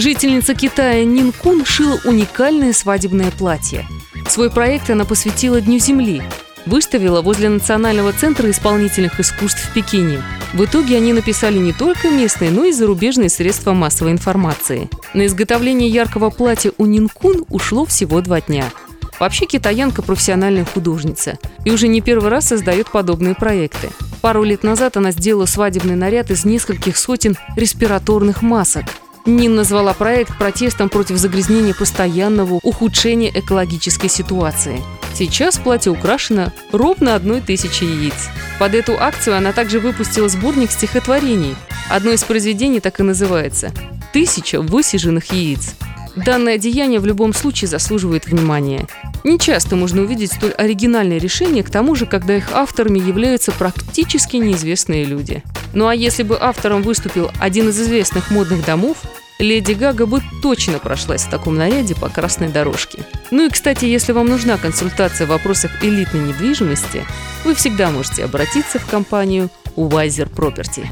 Жительница Китая Нин Кун шила уникальное свадебное платье. Свой проект она посвятила Дню Земли. Выставила возле Национального центра исполнительных искусств в Пекине. В итоге они написали не только местные, но и зарубежные средства массовой информации. На изготовление яркого платья у Нин Кун ушло всего два дня – Вообще китаянка профессиональная художница и уже не первый раз создает подобные проекты. Пару лет назад она сделала свадебный наряд из нескольких сотен респираторных масок. Нин назвала проект протестом против загрязнения постоянного ухудшения экологической ситуации. Сейчас платье украшено ровно одной тысячей яиц. Под эту акцию она также выпустила сборник стихотворений. Одно из произведений так и называется «Тысяча высиженных яиц». Данное деяние в любом случае заслуживает внимания. Не часто можно увидеть столь оригинальные решения, к тому же, когда их авторами являются практически неизвестные люди. Ну а если бы автором выступил один из известных модных домов, Леди Гага бы точно прошлась в таком наряде по красной дорожке. Ну и, кстати, если вам нужна консультация в вопросах элитной недвижимости, вы всегда можете обратиться в компанию Wiser Property.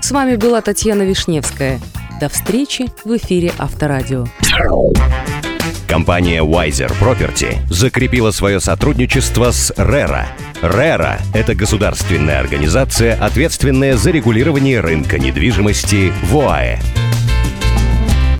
С вами была Татьяна Вишневская. До встречи в эфире Авторадио. Компания Wiser Property закрепила свое сотрудничество с RERA. RERA – это государственная организация, ответственная за регулирование рынка недвижимости в ОАЭ.